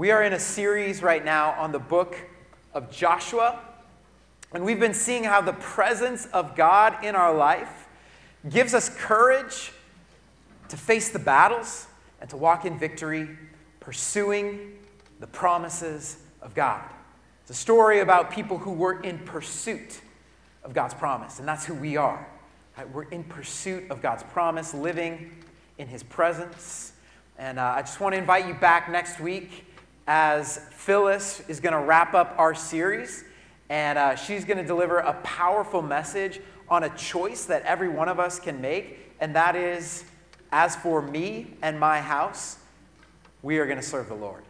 We are in a series right now on the book of Joshua, and we've been seeing how the presence of God in our life gives us courage to face the battles and to walk in victory, pursuing the promises of God. It's a story about people who were in pursuit of God's promise, and that's who we are. Right? We're in pursuit of God's promise, living in His presence. And uh, I just want to invite you back next week as Phyllis is going to wrap up our series, and uh, she's going to deliver a powerful message on a choice that every one of us can make, and that is as for me and my house, we are going to serve the Lord.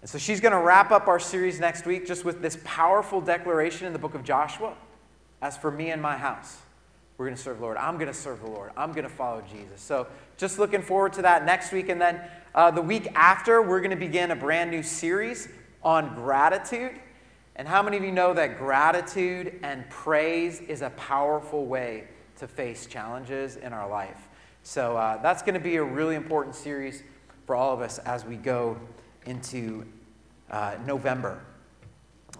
And so she's going to wrap up our series next week just with this powerful declaration in the book of Joshua As for me and my house, we're going to serve the Lord. I'm going to serve the Lord. I'm going to follow Jesus. So just looking forward to that next week. And then uh, the week after, we're going to begin a brand new series on gratitude. And how many of you know that gratitude and praise is a powerful way to face challenges in our life? So uh, that's going to be a really important series for all of us as we go into uh, November.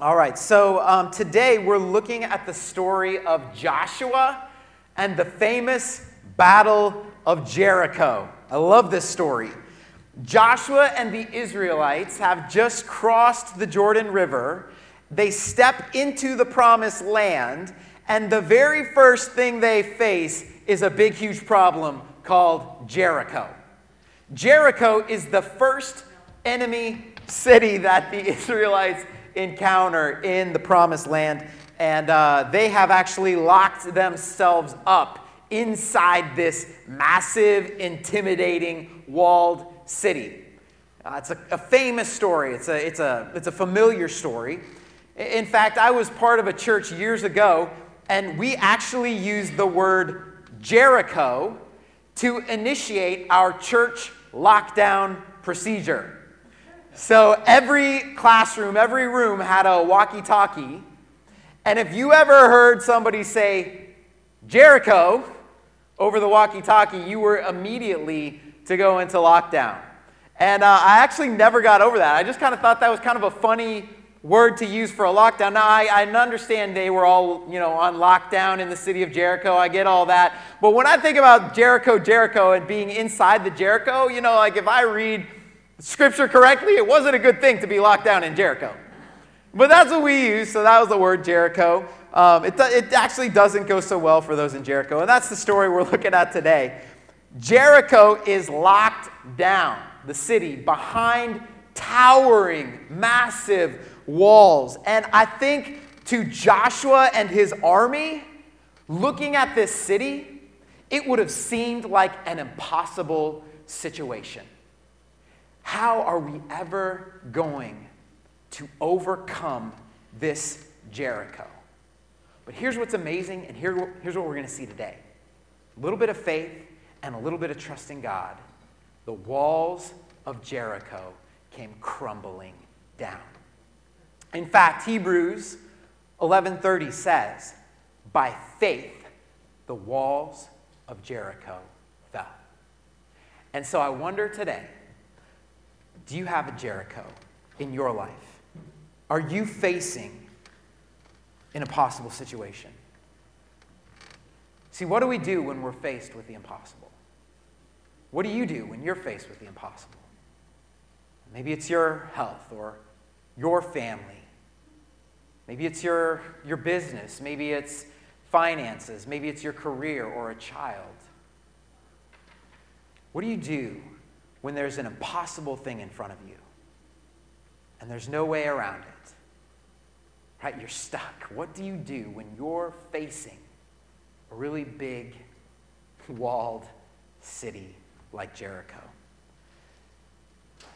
All right, so um, today we're looking at the story of Joshua and the famous Battle of Jericho. I love this story. Joshua and the Israelites have just crossed the Jordan River. They step into the promised land, and the very first thing they face is a big, huge problem called Jericho. Jericho is the first enemy city that the Israelites encounter in the promised land, and uh, they have actually locked themselves up inside this massive, intimidating, walled city. Uh, it's a, a, famous story, it's a, it's, a, it's a familiar story. In fact, I was part of a church years ago, and we actually used the word Jericho to initiate our church lockdown procedure. So every classroom, every room had a walkie talkie. And if you ever heard somebody say Jericho over the walkie talkie, you were immediately to go into lockdown. And uh, I actually never got over that. I just kind of thought that was kind of a funny word to use for a lockdown. Now, I, I understand they were all, you know, on lockdown in the city of Jericho. I get all that. But when I think about Jericho, Jericho, and being inside the Jericho, you know, like if I read scripture correctly, it wasn't a good thing to be locked down in Jericho. But that's what we use, so that was the word Jericho. Um, it, it actually doesn't go so well for those in Jericho, and that's the story we're looking at today. Jericho is locked down, the city, behind towering, massive walls. And I think to Joshua and his army, looking at this city, it would have seemed like an impossible situation. How are we ever going to overcome this Jericho? But here's what's amazing, and here, here's what we're going to see today a little bit of faith and a little bit of trust in God. The walls of Jericho came crumbling down. In fact, Hebrews 11:30 says, "By faith the walls of Jericho fell." And so I wonder today, do you have a Jericho in your life? Are you facing an impossible situation? See, what do we do when we're faced with the impossible? What do you do when you're faced with the impossible? Maybe it's your health or your family. Maybe it's your, your business. Maybe it's finances. Maybe it's your career or a child. What do you do when there's an impossible thing in front of you and there's no way around it. Right? You're stuck. What do you do when you're facing a really big, walled city like Jericho?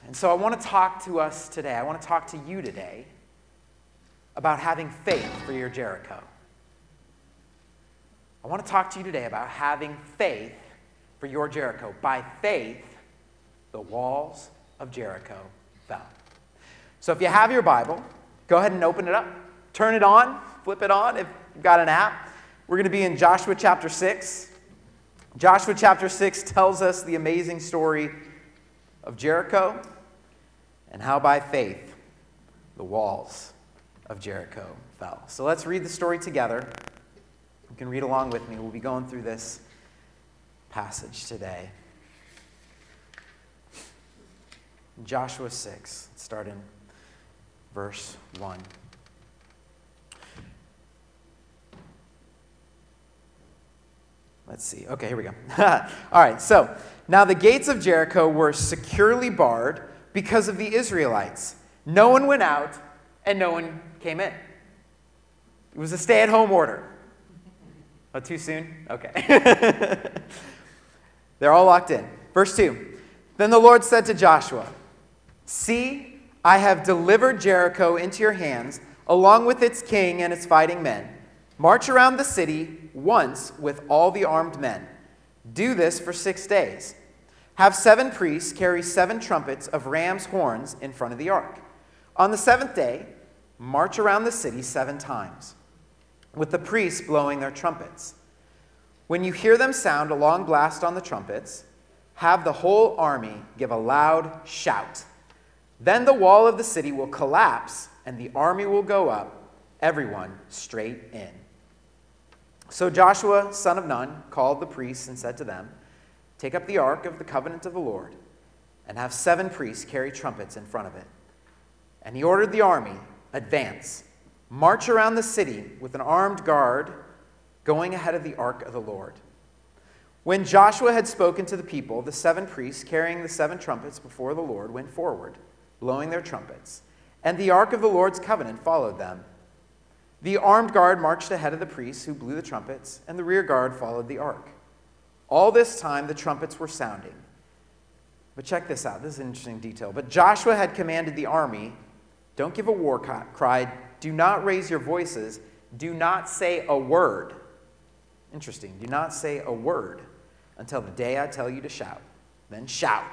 And so I want to talk to us today. I want to talk to you today about having faith for your Jericho. I want to talk to you today about having faith for your Jericho. By faith, the walls of Jericho fell. So if you have your Bible, go ahead and open it up. Turn it on, flip it on if you've got an app. We're going to be in Joshua chapter 6. Joshua chapter 6 tells us the amazing story of Jericho. and how by faith the walls of Jericho fell. So let's read the story together. You can read along with me. We'll be going through this passage today. Joshua 6, let's start in verse 1. Let's see. Okay, here we go. All right, so now the gates of Jericho were securely barred because of the Israelites. No one went out and no one came in. It was a stay at home order. Oh, too soon? Okay. They're all locked in. Verse 2 Then the Lord said to Joshua, See, I have delivered Jericho into your hands, along with its king and its fighting men. March around the city once with all the armed men. Do this for six days. Have seven priests carry seven trumpets of ram's horns in front of the ark. On the seventh day, march around the city seven times, with the priests blowing their trumpets. When you hear them sound a long blast on the trumpets, have the whole army give a loud shout. Then the wall of the city will collapse, and the army will go up, everyone straight in. So Joshua, son of Nun, called the priests and said to them, Take up the ark of the covenant of the Lord, and have seven priests carry trumpets in front of it. And he ordered the army, Advance, march around the city with an armed guard going ahead of the ark of the Lord. When Joshua had spoken to the people, the seven priests carrying the seven trumpets before the Lord went forward, blowing their trumpets, and the ark of the Lord's covenant followed them. The armed guard marched ahead of the priests who blew the trumpets, and the rear guard followed the ark. All this time the trumpets were sounding. But check this out. This is an interesting detail. But Joshua had commanded the army don't give a war cry, do not raise your voices, do not say a word. Interesting. Do not say a word until the day I tell you to shout. Then shout.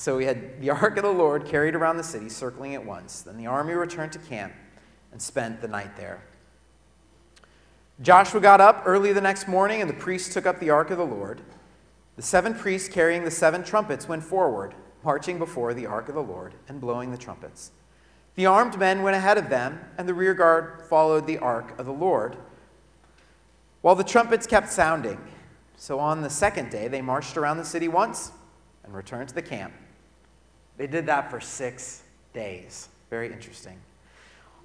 So we had the ark of the Lord carried around the city, circling it once. Then the army returned to camp and spent the night there. Joshua got up early the next morning, and the priests took up the ark of the Lord. The seven priests carrying the seven trumpets went forward, marching before the ark of the Lord and blowing the trumpets. The armed men went ahead of them, and the rear guard followed the ark of the Lord, while the trumpets kept sounding. So on the second day, they marched around the city once and returned to the camp. They did that for six days. Very interesting.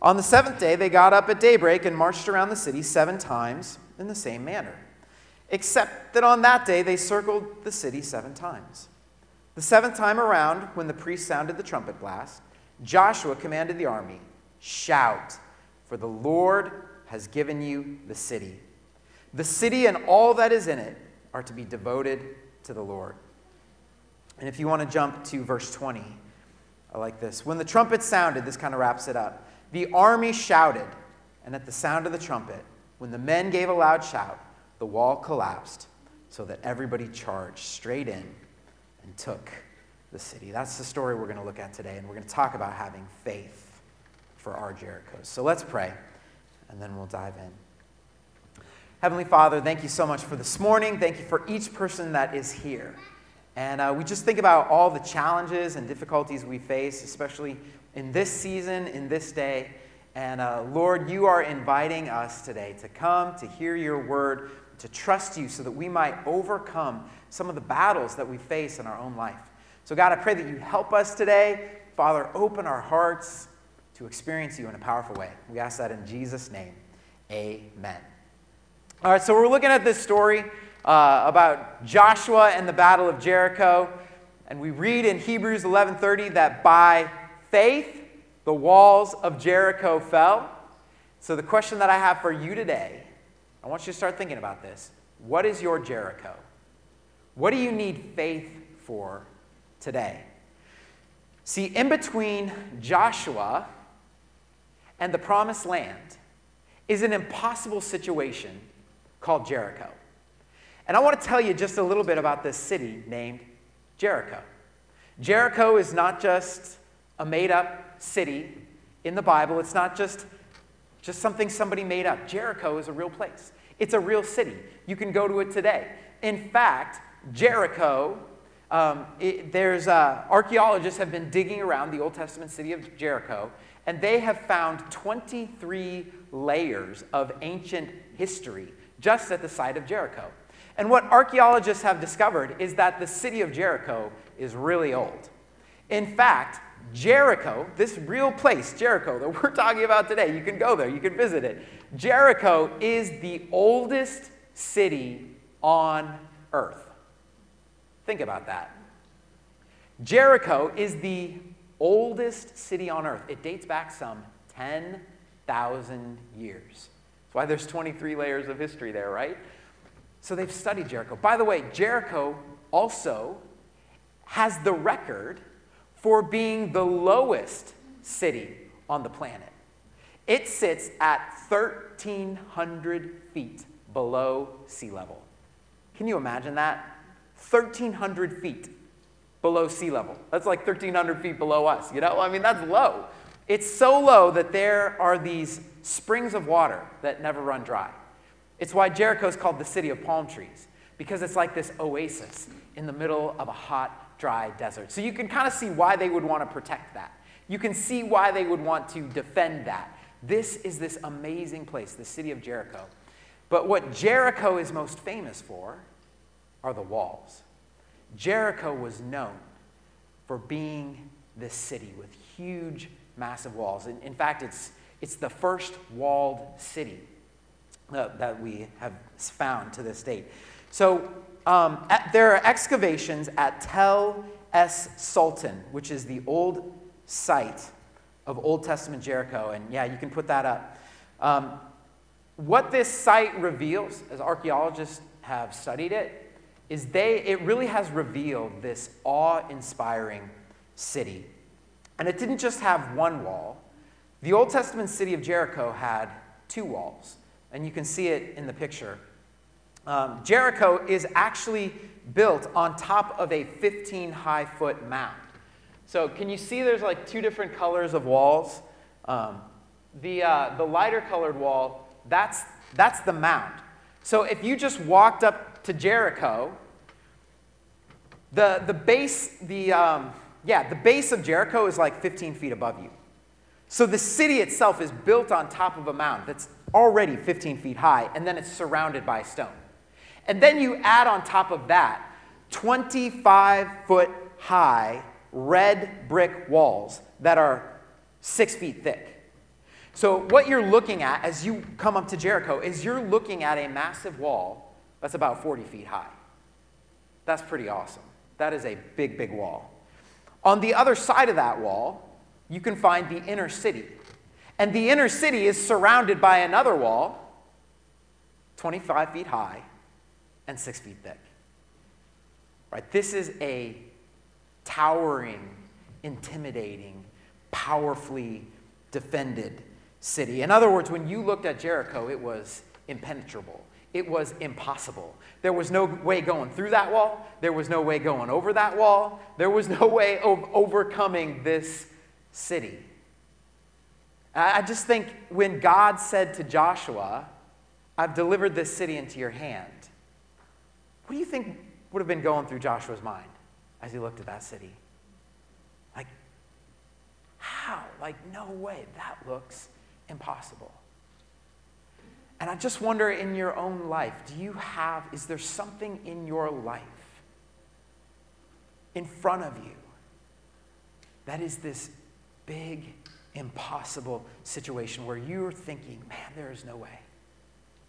On the seventh day, they got up at daybreak and marched around the city seven times in the same manner, except that on that day they circled the city seven times. The seventh time around, when the priest sounded the trumpet blast, Joshua commanded the army Shout, for the Lord has given you the city. The city and all that is in it are to be devoted to the Lord. And if you want to jump to verse 20, I like this. When the trumpet sounded, this kind of wraps it up. The army shouted, and at the sound of the trumpet, when the men gave a loud shout, the wall collapsed so that everybody charged straight in and took the city. That's the story we're going to look at today, and we're going to talk about having faith for our Jerichos. So let's pray, and then we'll dive in. Heavenly Father, thank you so much for this morning. Thank you for each person that is here. And uh, we just think about all the challenges and difficulties we face, especially in this season, in this day. And uh, Lord, you are inviting us today to come, to hear your word, to trust you so that we might overcome some of the battles that we face in our own life. So, God, I pray that you help us today. Father, open our hearts to experience you in a powerful way. We ask that in Jesus' name. Amen. All right, so we're looking at this story uh, about Joshua and the Battle of Jericho. And we read in Hebrews 11:30 that by faith, the walls of Jericho fell. So, the question that I have for you today, I want you to start thinking about this. What is your Jericho? What do you need faith for today? See, in between Joshua and the promised land is an impossible situation called Jericho. And I want to tell you just a little bit about this city named Jericho. Jericho is not just a made up city in the Bible. It's not just, just something somebody made up. Jericho is a real place, it's a real city. You can go to it today. In fact, Jericho, um, it, there's uh, archaeologists have been digging around the Old Testament city of Jericho, and they have found 23 layers of ancient history just at the site of Jericho. And what archaeologists have discovered is that the city of Jericho is really old. In fact, Jericho, this real place, Jericho, that we're talking about today, you can go there, you can visit it. Jericho is the oldest city on earth. Think about that. Jericho is the oldest city on earth. It dates back some 10,000 years. That's why there's 23 layers of history there, right? So they've studied Jericho. By the way, Jericho also has the record for being the lowest city on the planet. It sits at 1,300 feet below sea level. Can you imagine that? 1,300 feet below sea level. That's like 1,300 feet below us, you know? I mean, that's low. It's so low that there are these springs of water that never run dry. It's why Jericho is called the city of palm trees, because it's like this oasis in the middle of a hot, dry desert. So you can kind of see why they would want to protect that. You can see why they would want to defend that. This is this amazing place, the city of Jericho. But what Jericho is most famous for are the walls. Jericho was known for being this city with huge, massive walls. In, in fact, it's, it's the first walled city uh, that we have found to this date. So um, at, there are excavations at Tel Es Sultan, which is the old site of Old Testament Jericho. And yeah, you can put that up. Um, what this site reveals, as archaeologists have studied it, is they it really has revealed this awe-inspiring city. And it didn't just have one wall. The Old Testament city of Jericho had two walls, and you can see it in the picture. Um, Jericho is actually built on top of a 15 high foot mound. So, can you see there's like two different colors of walls? Um, the, uh, the lighter colored wall, that's, that's the mound. So, if you just walked up to Jericho, the, the base, the, um, yeah, the base of Jericho is like 15 feet above you. So the city itself is built on top of a mound that's already 15 feet high, and then it's surrounded by stone. And then you add on top of that 25 foot high red brick walls that are six feet thick. So, what you're looking at as you come up to Jericho is you're looking at a massive wall that's about 40 feet high. That's pretty awesome. That is a big, big wall. On the other side of that wall, you can find the inner city. And the inner city is surrounded by another wall, 25 feet high and 6 feet thick. Right? This is a towering, intimidating, powerfully defended city. In other words, when you looked at Jericho, it was impenetrable it was impossible. There was no way going through that wall. There was no way going over that wall. There was no way of overcoming this city. I just think when God said to Joshua, I've delivered this city into your hand, what do you think would have been going through Joshua's mind as he looked at that city? Like, how? Like, no way. That looks impossible. And I just wonder in your own life, do you have, is there something in your life in front of you that is this big, impossible situation where you're thinking, man, there is no way.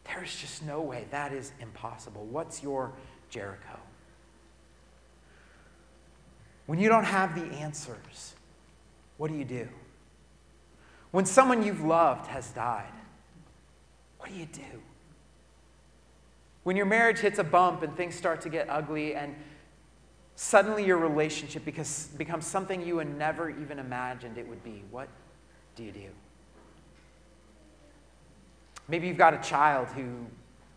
There is just no way. That is impossible. What's your Jericho? When you don't have the answers, what do you do? When someone you've loved has died, what do you do? When your marriage hits a bump and things start to get ugly and suddenly your relationship becomes, something you had never even imagined it would be, what do you do? Maybe you've got a child who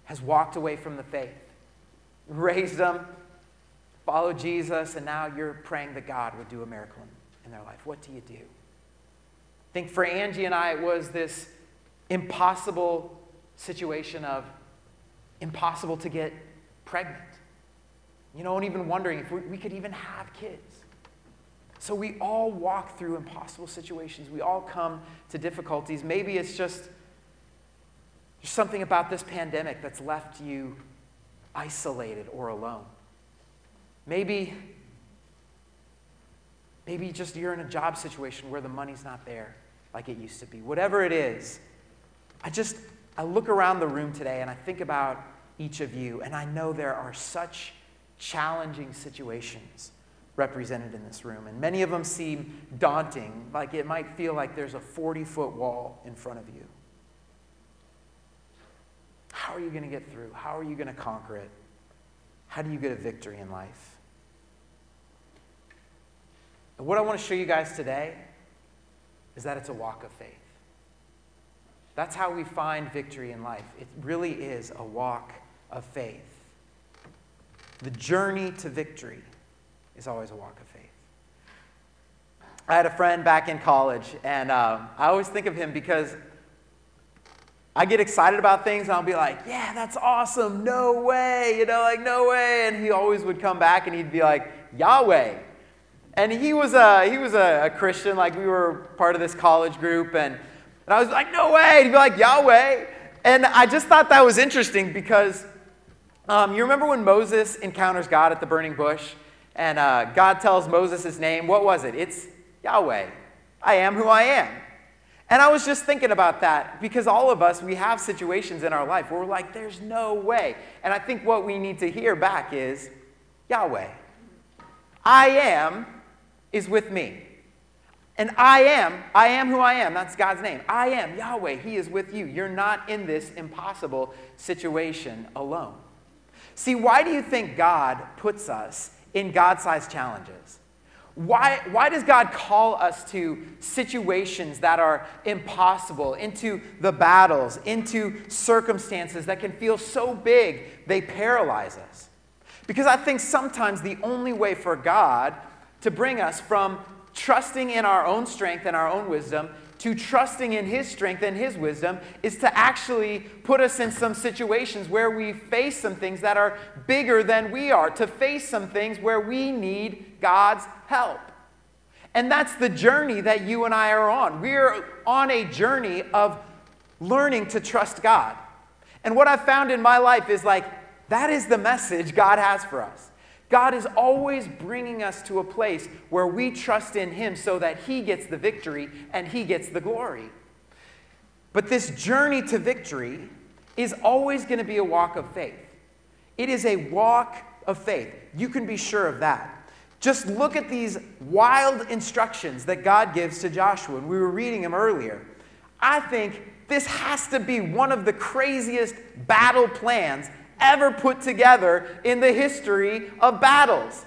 has walked away from the faith, raised them, followed Jesus, and now you're praying that God would do a miracle in, their life. What do you do? I think for Angie and I, it was this impossible situation of impossible to get pregnant. You know, and even wondering if we, we could even have kids. So we all walk through impossible situations. We all come to difficulties. Maybe it's just there's something about this pandemic that's left you isolated or alone. Maybe maybe just you're in a job situation where the money's not there like it used to be. Whatever it is, I just I look around the room today and I think about each of you and I know there are such challenging situations represented in this room. And many of them seem daunting, like it might feel like there's a 40 foot wall in front of you. How are you going to get through? How are you going to conquer it? How do you get a victory in life? And what I want to show you guys today is that it's a walk of faith. That's how we find victory in life. It really is a walk of faith. The journey to victory is always a walk of faith. I had a friend back in college, and uh, I always think of him because I get excited about things, and I'll be like, "Yeah, that's awesome! No way!" You know, like no way. And he always would come back, and he'd be like, "Yahweh." And he was a he was a, a Christian. Like we were part of this college group, and and I was like, "No way!" And he'd be like, "Yahweh." And I just thought that was interesting because um, you remember when Moses encounters God at the burning bush? And uh, God tells Moses his name. What was it? It's Yahweh. I am who I am. And I was just thinking about that because all of us, we have situations in our life where we're like, there's no way. And I think what we need to hear back is Yahweh. I am is with me. And I am, I am who I am. That's God's name. I am Yahweh. He is with you. You're not in this impossible situation alone. See, why do you think God puts us in God sized challenges? Why, why does God call us to situations that are impossible, into the battles, into circumstances that can feel so big they paralyze us? Because I think sometimes the only way for God to bring us from trusting in our own strength and our own wisdom to trusting in His strength and His wisdom is to actually put us in some situations where we face some things that are bigger than we are, to face some things where we need God's help. And that's the journey that you and I are on. We're on a journey of learning to trust God. And what I've found in my life is like, that is the message God has for us. God is always bringing us to a place where we trust in Him so that He gets the victory and He gets the glory. But this journey to victory is always going to be a walk of faith. It is a walk of faith. You can be sure of that. Just look at these wild instructions that God gives to Joshua, and we were reading them earlier. I think this has to be one of the craziest battle plans ever put together in the history of battles.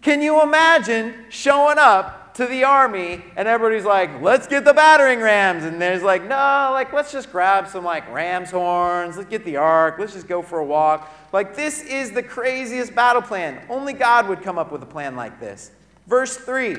Can you imagine showing up to the army and everybody's like, let's get the battering rams? And there's like, no, like, let's just grab some like ram's horns, let's get the ark, let's just go for a walk. Like, this is the craziest battle plan. Only God would come up with a plan like this. Verse 3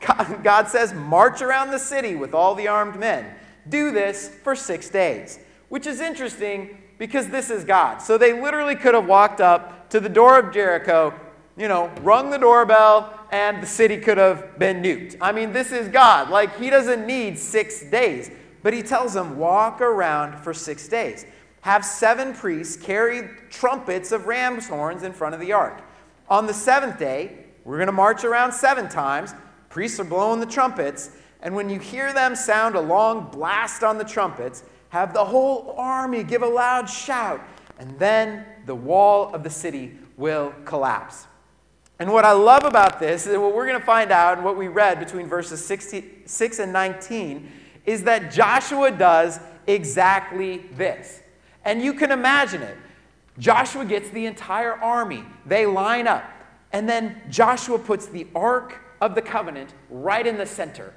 God says, march around the city with all the armed men. Do this for six days, which is interesting because this is God. So they literally could have walked up to the door of Jericho, you know, rung the doorbell, and the city could have been nuked. I mean, this is God. Like, He doesn't need six days. But He tells them, walk around for six days. Have seven priests carry trumpets of ram's horns in front of the ark. On the seventh day, we're going to march around seven times. Priests are blowing the trumpets. And when you hear them sound a long blast on the trumpets, have the whole army give a loud shout, and then the wall of the city will collapse. And what I love about this, and what we're going to find out, and what we read between verses 6 and 19, is that Joshua does exactly this. And you can imagine it. Joshua gets the entire army, they line up, and then Joshua puts the Ark of the Covenant right in the center.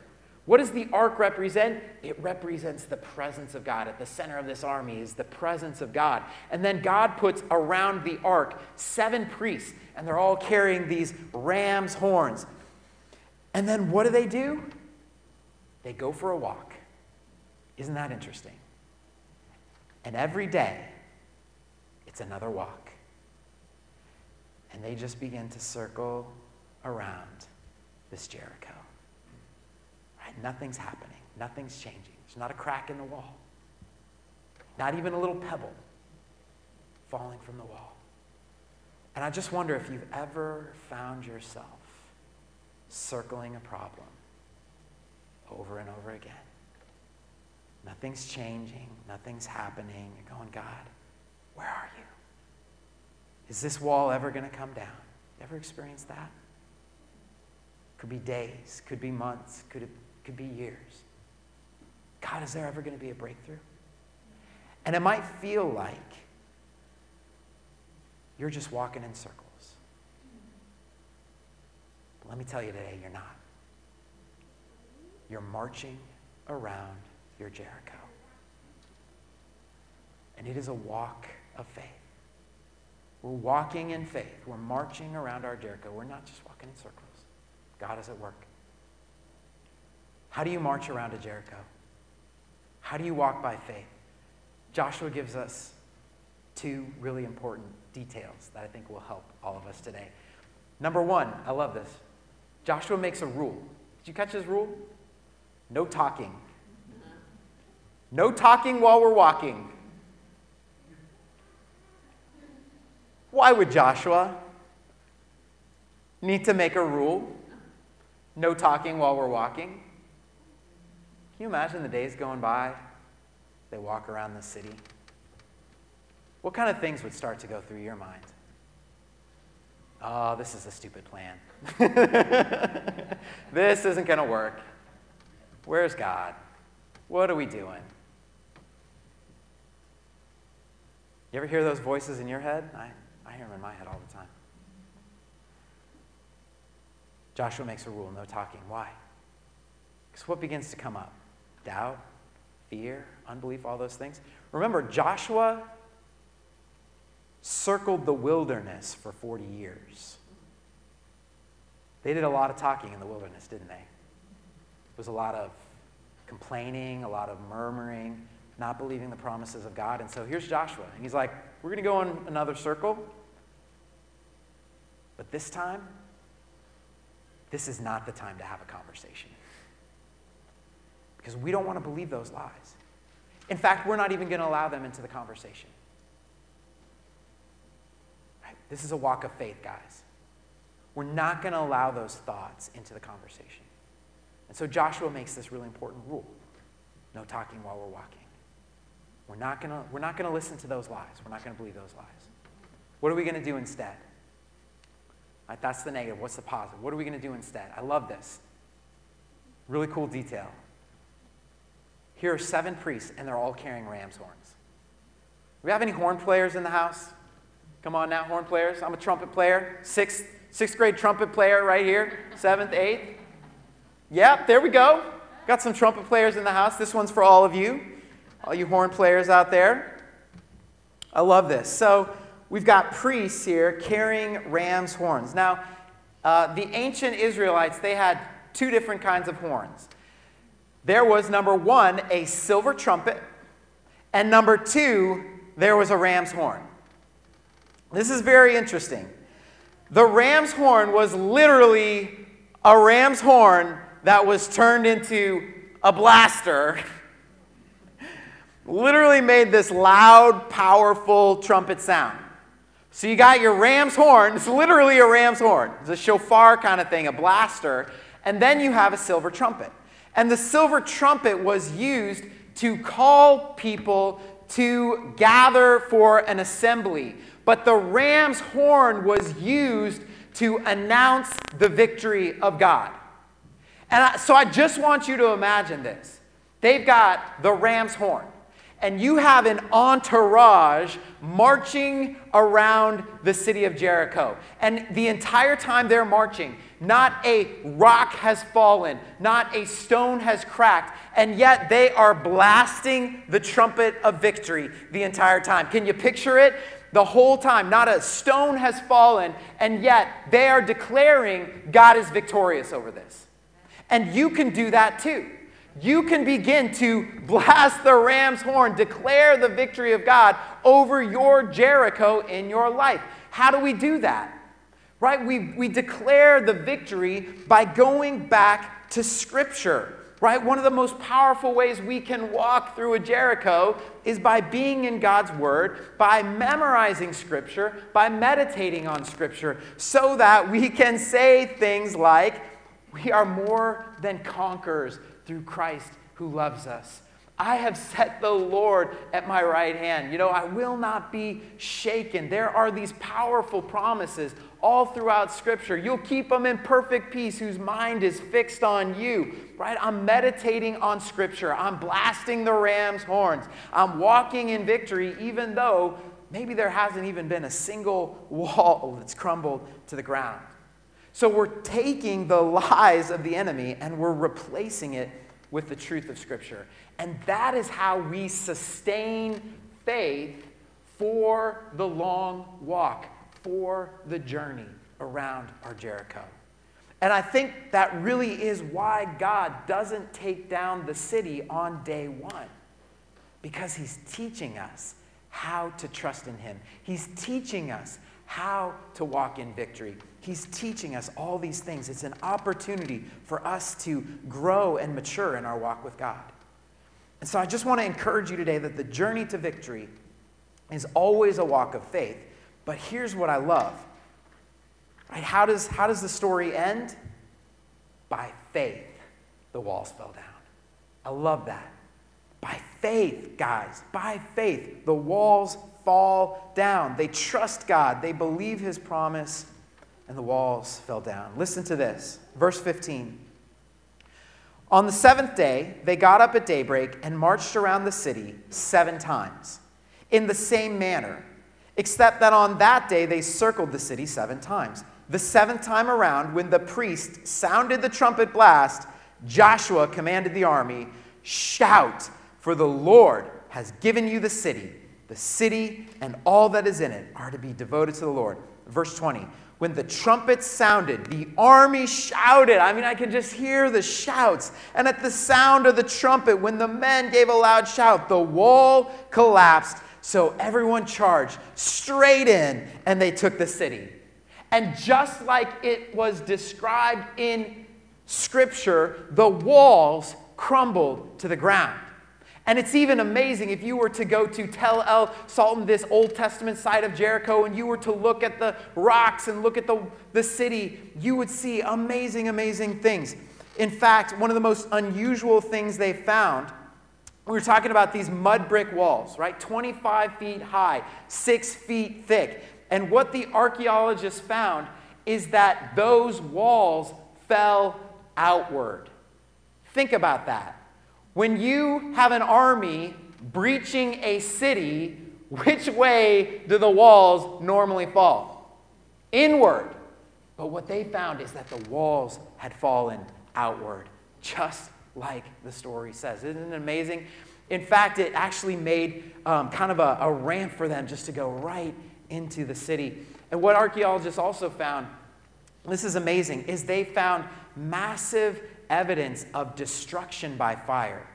What does the ark represent? It represents the presence of God. At the center of this army is the presence of God. And then God puts around the ark seven priests, and they're all carrying these ram's horns. And then what do they do? They go for a walk. Isn't that interesting? And every day, it's another walk. And they just begin to circle around this Jericho. Right? Nothing's happening, nothing's changing. There's not a crack in the wall, not even a little pebble falling from the wall. And I just wonder if you've ever found yourself circling a problem over and over again. Nothing's changing, nothing's happening. You're going, God, where are you? Is this wall ever going to come down? Ever experienced that? Could be days, could be months, could, it, could be years. God, is there ever going to be a breakthrough? And it might feel like you're just walking in circles. But let me tell you today, you're not. You're marching around your Jericho. And it is a walk of faith. We're walking in faith. We're marching around our Jericho. We're not just walking in circles. God is at work. How do you march around a Jericho? How do you walk by faith? Joshua gives us two really important details that I think will help all of us today. Number one, I love this. Joshua makes a rule. Did you catch his rule? No talking. No talking while we're walking. Why would Joshua need to make a rule? No talking while we're walking. You imagine the days going by? They walk around the city. What kind of things would start to go through your mind? Oh, this is a stupid plan. this isn't going to work. Where's God? What are we doing? You ever hear those voices in your head? I, I hear them in my head all the time. Joshua makes a rule no talking. Why? Because what begins to come up? Doubt, fear, unbelief, all those things. Remember, Joshua circled the wilderness for 40 years. They did a lot of talking in the wilderness, didn't they? It was a lot of complaining, a lot of murmuring, not believing the promises of God. And so here's Joshua. And he's like, We're going to go in another circle. But this time, this is not the time to have a conversation. Because we don't want to believe those lies. In fact, we're not even going to allow them into the conversation. Right? This is a walk of faith, guys. We're not going to allow those thoughts into the conversation. And so Joshua makes this really important rule no talking while we're walking. We're not going to we're not going to listen to those lies. We're not going to believe those lies. What are we going to do instead? Right, that's the negative. What's the positive? What are we going to do instead? I love this. Really cool detail. Here are seven priests, and they're all carrying ram's horns. Do we have any horn players in the house? Come on now, horn players. I'm a trumpet player. Sixth, sixth grade trumpet player right here. Seventh, eighth. Yep, there we go. Got some trumpet players in the house. This one's for all of you, all you horn players out there. I love this. So, we've got priests here carrying ram's horns. Now, uh, the ancient Israelites, they had two different kinds of horns. There was number one, a silver trumpet, and number two, there was a ram's horn. This is very interesting. The ram's horn was literally a ram's horn that was turned into a blaster. literally made this loud, powerful trumpet sound. So you got your ram's horn, it's literally a ram's horn. It's a shofar kind of thing, a blaster. And then you have a silver trumpet. And the silver trumpet was used to call people to gather for an assembly. But the ram's horn was used to announce the victory of God. And I, so I just want you to imagine this. They've got the ram's horn and you have an entourage marching around the city of Jericho. And the entire time they're marching, not a rock has fallen, not a stone has cracked, and yet they are blasting the trumpet of victory the entire time. Can you picture it? The whole time, not a stone has fallen, and yet they are declaring God is victorious over this. And you can do that too you can begin to blast the ram's horn, declare the victory of God over your Jericho in your life. How do we do that? right? We, we declare the victory by going back to Scripture, right? One of the most powerful ways we can walk through a Jericho is by being in God's Word, by memorizing Scripture, by meditating on Scripture, so that we can say things like, We are more than conquerors through Christ who loves us. I have set the Lord at my right hand. You know, I will not be shaken. There are these powerful promises all throughout Scripture. You'll keep them in perfect peace whose mind is fixed on you, right? I'm meditating on Scripture. I'm blasting the ram's horns. I'm walking in victory, even though maybe there hasn't even been a single wall that's crumbled to the ground. So we're taking the lies of the enemy and we're replacing it with the truth of Scripture. And that is how we sustain faith for the long walk, for the journey around our Jericho. And I think that really is why God doesn't take down the city on day one, because He's teaching us how to trust in Him. He's teaching us how to walk in victory. He's teaching us all these things. It's an opportunity for us to grow and mature in our walk with God. And so I just want to encourage you today that the journey to victory is always a walk of faith. But here's what I love. Right? How, does, how does the story end? By faith, the walls fell down. I love that. By faith, guys, by faith, the walls fall down. They trust God, they believe his promise, and the walls fell down. Listen to this. Verse 15. On the seventh day, they got up at daybreak and marched around the city seven times, in the same manner, except that on that day they circled the city seven times. The seventh time around, when the priest sounded the trumpet blast, Joshua commanded the army, Shout, for the Lord has given you the city. The city and all that is in it are to be devoted to the Lord. Verse 20 when the trumpets sounded, the army shouted. I mean, I can just hear the shouts. And at the sound of the trumpet, when the men gave a loud shout, the wall collapsed. So everyone charged straight in and they took the city. And just like it was described in Scripture, the walls crumbled to the ground. And it's even amazing if you were to go to Tel El Sultan, this Old Testament side of Jericho, and you were to look at the rocks and look at the, the city, you would see amazing, amazing things. In fact, one of the most unusual things they found, we were talking about these mud brick walls, right? 25 feet high, six feet thick. And what the archaeologists found is that those walls fell outward. Think about that. When you have an army breaching a city, which way do the walls normally fall? Inward. But what they found is that the walls had fallen outward, just like the story says. Isn't it amazing? In fact, it actually made um, kind of a, a ramp for them just to go right into the city. And what archaeologists also found, this is amazing, is they found massive evidence of destruction by fire.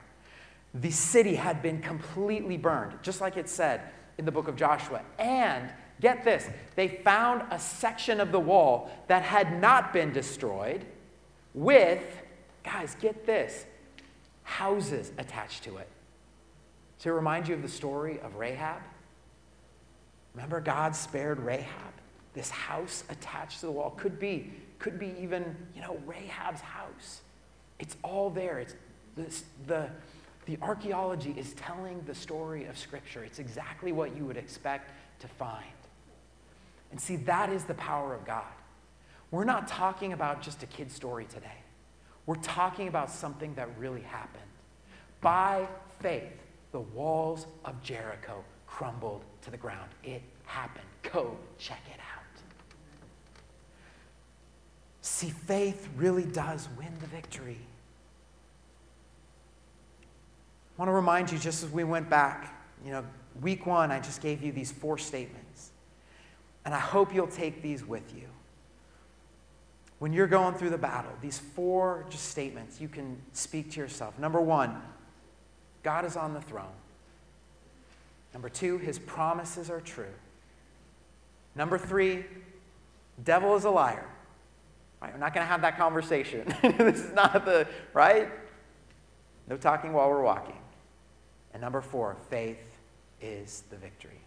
The city had been completely burned, just like it said in the book of Joshua. And get this, they found a section of the wall that had not been destroyed with, guys, get this, houses attached to it. To remind you of the story of Rahab? Remember, God spared Rahab? This house attached to the wall could be, could be even, you know, Rahab's house. It's all there. It's this, the, the archaeology is telling the story of Scripture. It's exactly what you would expect to find. And see, that is the power of God. We're not talking about just a kid story today. We're talking about something that really happened. By faith, the walls of Jericho crumbled to the ground. It happened. Go check it out. See, faith really does win the victory. I want to remind you, just as we went back, you know, week one, I just gave you these four statements. And I hope you'll take these with you. When you're going through the battle, these four just statements you can speak to yourself. Number one, God is on the throne. Number two, his promises are true. Number three, Devil is a liar. Right, we're not going to have that conversation. this is not the, right? No talking while we're walking. And number four, faith is the victory.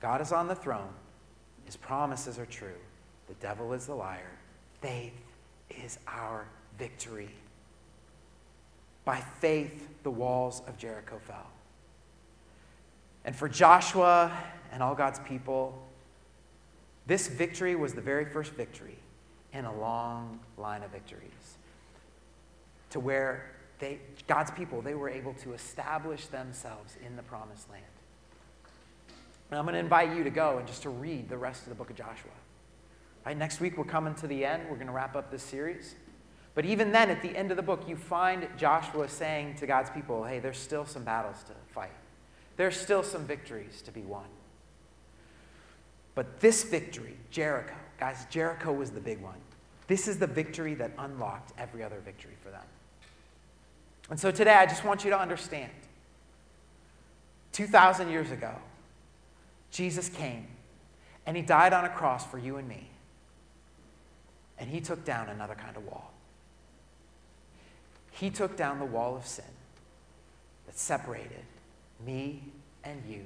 God is on the throne. His promises are true. The devil is the liar. Faith is our victory. By faith, the walls of Jericho fell. And for Joshua and all God's people, this victory was the very first victory in a long line of victories to where they, God's people, they were able to establish themselves in the promised land. And I'm going to invite you to go and just to read the rest of the book of Joshua. Right, next week, we're coming to the end. We're going to wrap up this series. But even then, at the end of the book, you find Joshua saying to God's people, hey, there's still some battles to fight, there's still some victories to be won. But this victory, Jericho, guys, Jericho was the big one. This is the victory that unlocked every other victory for them. And so today, I just want you to understand 2,000 years ago, Jesus came and he died on a cross for you and me. And he took down another kind of wall. He took down the wall of sin that separated me and you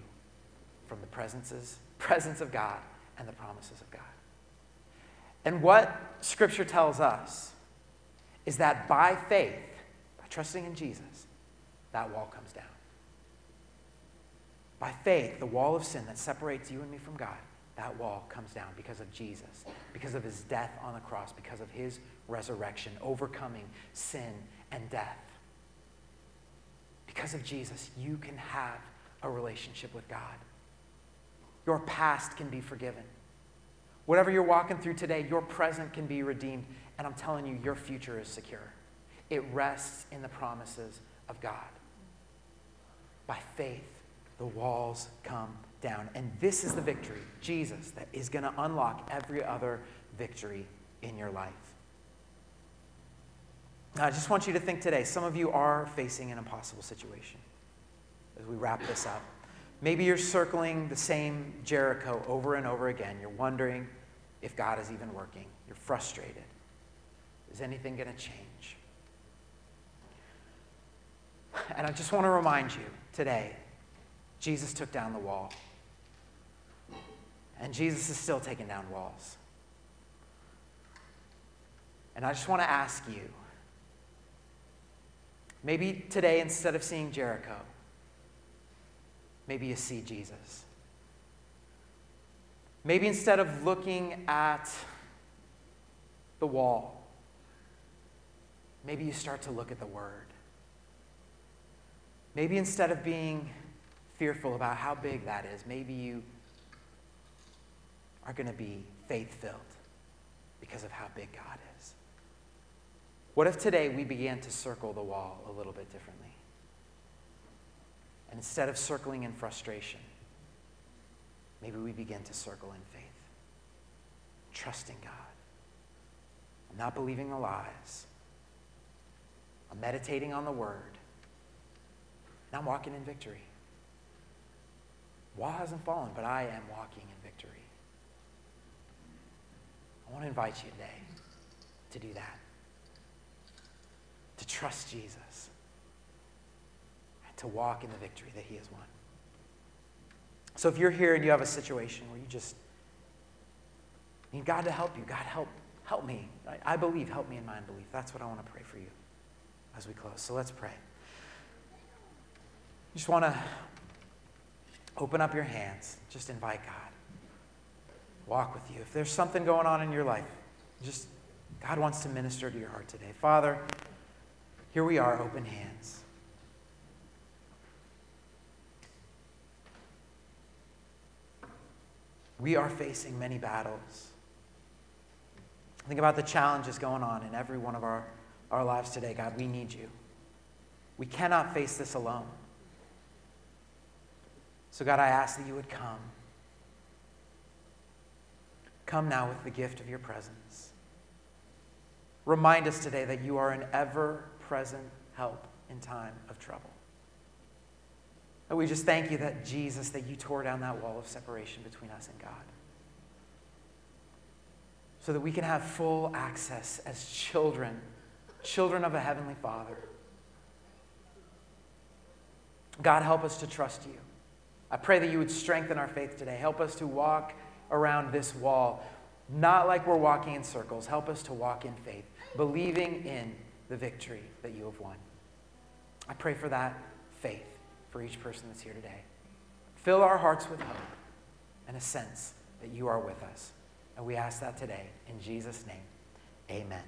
from the presences, presence of God and the promises of God. And what Scripture tells us is that by faith, by trusting in Jesus, that wall comes down. By faith, the wall of sin that separates you and me from God, that wall comes down because of Jesus, because of his death on the cross, because of his resurrection, overcoming sin and death. Because of Jesus, you can have a relationship with God. Your past can be forgiven. Whatever you're walking through today, your present can be redeemed. And I'm telling you, your future is secure. It rests in the promises of God. By faith, the walls come down. And this is the victory, Jesus, that is going to unlock every other victory in your life. Now, I just want you to think today some of you are facing an impossible situation as we wrap this up. Maybe you're circling the same Jericho over and over again. You're wondering if God is even working. You're frustrated. Is anything going to change? And I just want to remind you today Jesus took down the wall. And Jesus is still taking down walls. And I just want to ask you maybe today, instead of seeing Jericho, maybe you see Jesus. Maybe instead of looking at the wall, maybe you start to look at the Word. Maybe instead of being fearful about how big that is, maybe you are going to be faith filled because of how big God is. What if today we began to circle the wall a little bit differently? And instead of circling in frustration, maybe we begin to circle in faith, trusting God. Not believing the lies. I'm meditating on the word. And I'm walking in victory. Wall hasn't fallen, but I am walking in victory. I want to invite you today to do that, to trust Jesus, and to walk in the victory that he has won. So if you're here and you have a situation where you just need God to help you, God help help me. I, I believe, help me in my unbelief. That's what I want to pray for you as we close. So let's pray. You just want to open up your hands, just invite God. Walk with you. If there's something going on in your life, just God wants to minister to your heart today. Father, here we are, open hands. We are facing many battles. Think about the challenges going on in every one of our, our lives today. God, we need you. We cannot face this alone. So, God, I ask that you would come. Come now with the gift of your presence. Remind us today that you are an ever present help in time of trouble. And we just thank you that Jesus, that you tore down that wall of separation between us and God. so that we can have full access as children, children of a heavenly Father. God, help us to trust you. I pray that you would strengthen our faith today. Help us to walk around this wall, not like we're walking in circles. Help us to walk in faith, believing in the victory that you have won. I pray for that faith for each person that's here today. Fill our hearts with hope and a sense that you are with us. And we ask that today in Jesus' name. Amen.